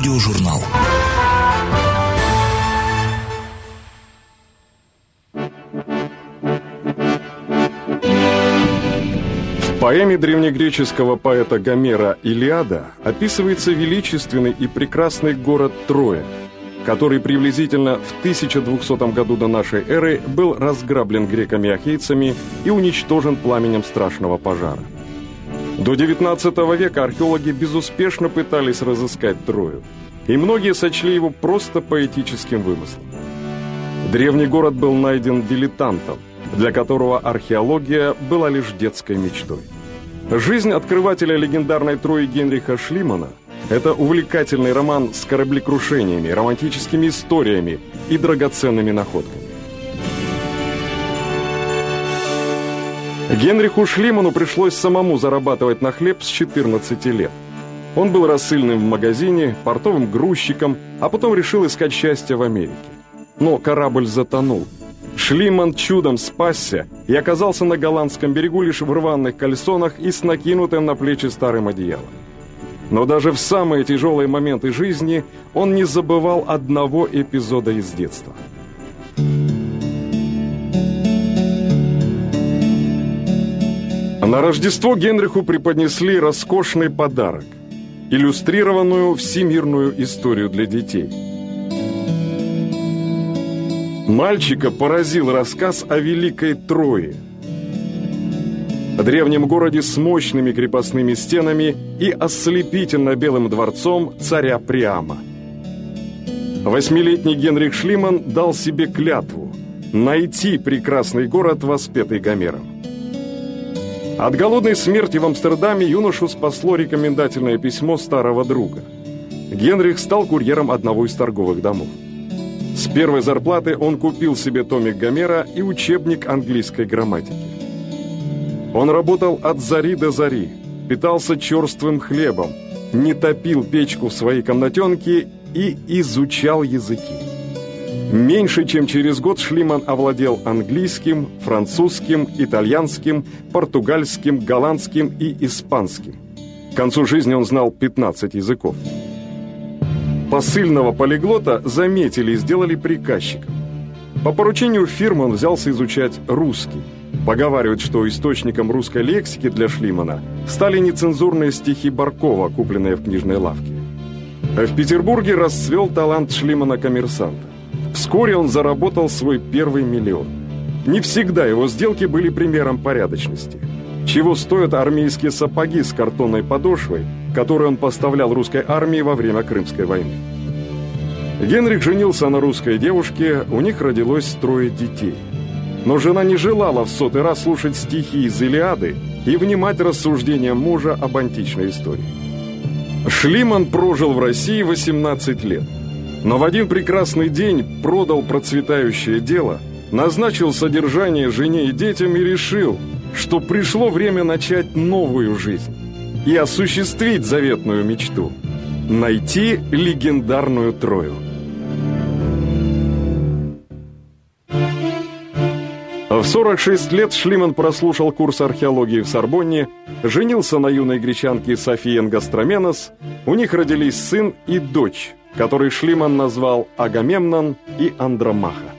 Аудиожурнал. В поэме древнегреческого поэта Гомера «Илиада» описывается величественный и прекрасный город Троя, который приблизительно в 1200 году до нашей эры был разграблен греками-ахейцами и уничтожен пламенем страшного пожара. До XIX века археологи безуспешно пытались разыскать Трою, и многие сочли его просто поэтическим вымыслом. Древний город был найден дилетантом, для которого археология была лишь детской мечтой. Жизнь открывателя легендарной Трои Генриха Шлимана – это увлекательный роман с кораблекрушениями, романтическими историями и драгоценными находками. Генриху Шлиману пришлось самому зарабатывать на хлеб с 14 лет. Он был рассыльным в магазине, портовым грузчиком, а потом решил искать счастье в Америке. Но корабль затонул. Шлиман чудом спасся и оказался на голландском берегу лишь в рваных кальсонах и с накинутым на плечи старым одеялом. Но даже в самые тяжелые моменты жизни он не забывал одного эпизода из детства – На Рождество Генриху преподнесли роскошный подарок – иллюстрированную всемирную историю для детей. Мальчика поразил рассказ о Великой Трое – о древнем городе с мощными крепостными стенами и ослепительно белым дворцом царя Приама. Восьмилетний Генрих Шлиман дал себе клятву – найти прекрасный город, воспетый Гомером. От голодной смерти в Амстердаме юношу спасло рекомендательное письмо старого друга. Генрих стал курьером одного из торговых домов. С первой зарплаты он купил себе томик Гомера и учебник английской грамматики. Он работал от зари до зари, питался черствым хлебом, не топил печку в своей комнатенке и изучал языки. Меньше чем через год Шлиман овладел английским, французским, итальянским, португальским, голландским и испанским. К концу жизни он знал 15 языков. Посыльного полиглота заметили и сделали приказчиком. По поручению фирмы он взялся изучать русский. Поговаривают, что источником русской лексики для Шлимана стали нецензурные стихи Баркова, купленные в книжной лавке. В Петербурге расцвел талант Шлимана-коммерсанта. Вскоре он заработал свой первый миллион. Не всегда его сделки были примером порядочности. Чего стоят армейские сапоги с картонной подошвой, которые он поставлял русской армии во время Крымской войны. Генрих женился на русской девушке, у них родилось трое детей. Но жена не желала в сотый раз слушать стихи из «Илиады» и внимать рассуждениям мужа об античной истории. Шлиман прожил в России 18 лет – но в один прекрасный день продал процветающее дело, назначил содержание жене и детям и решил, что пришло время начать новую жизнь и осуществить заветную мечту – найти легендарную Трою. В 46 лет Шлиман прослушал курс археологии в Сорбонне, женился на юной гречанке Софии Энгастроменос, у них родились сын и дочь, который Шлиман назвал Агамемнон и Андромаха.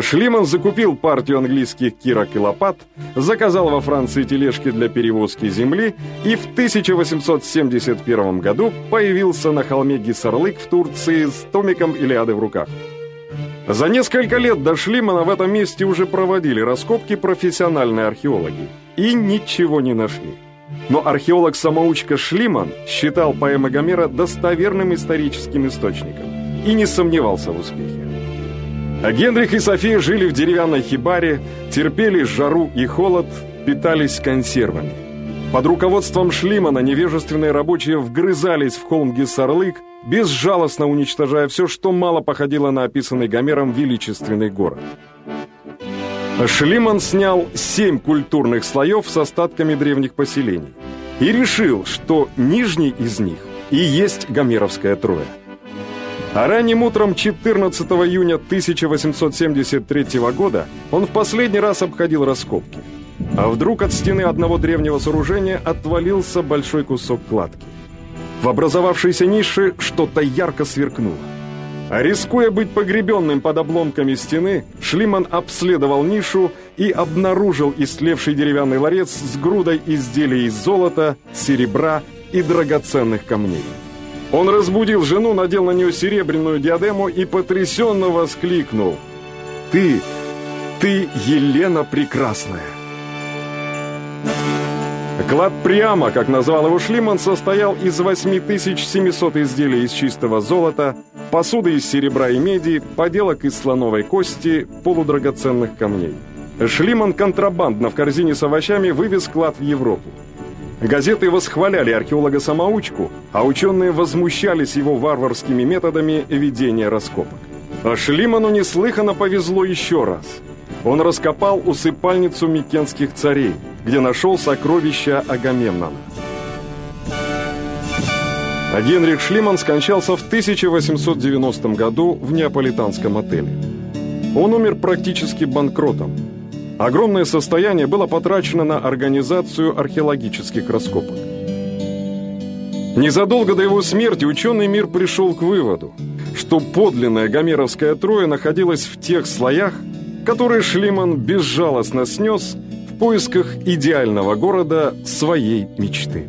Шлиман закупил партию английских кирок и лопат, заказал во Франции тележки для перевозки земли и в 1871 году появился на холме Гиссарлык в Турции с томиком Илиады в руках. За несколько лет до Шлимана в этом месте уже проводили раскопки профессиональные археологи и ничего не нашли. Но археолог-самоучка Шлиман считал поэмы Гомера достоверным историческим источником и не сомневался в успехе. А Генрих и София жили в деревянной хибаре, терпели жару и холод, питались консервами. Под руководством Шлимана невежественные рабочие вгрызались в холм Гессарлык, безжалостно уничтожая все, что мало походило на описанный Гомером величественный город. Шлиман снял семь культурных слоев с остатками древних поселений и решил, что нижний из них и есть Гомеровская Троя. А ранним утром 14 июня 1873 года он в последний раз обходил раскопки. А вдруг от стены одного древнего сооружения отвалился большой кусок кладки. В образовавшейся нише что-то ярко сверкнуло. А рискуя быть погребенным под обломками стены, Шлиман обследовал нишу и обнаружил истлевший деревянный ларец с грудой изделий из золота, серебра и драгоценных камней. Он разбудил жену, надел на нее серебряную диадему и потрясенно воскликнул. «Ты, ты Елена Прекрасная!» Клад прямо, как назвал его Шлиман, состоял из 8700 изделий из чистого золота, посуды из серебра и меди, поделок из слоновой кости, полудрагоценных камней. Шлиман контрабандно в корзине с овощами вывез клад в Европу. Газеты восхваляли археолога-самоучку, а ученые возмущались его варварскими методами ведения раскопок. А Шлиману неслыханно повезло еще раз. Он раскопал усыпальницу микенских царей, где нашел сокровища Агамемнона. А Генрих Шлиман скончался в 1890 году в неаполитанском отеле. Он умер практически банкротом – Огромное состояние было потрачено на организацию археологических раскопок. Незадолго до его смерти ученый мир пришел к выводу, что подлинная гомеровская Троя находилась в тех слоях, которые Шлиман безжалостно снес в поисках идеального города своей мечты.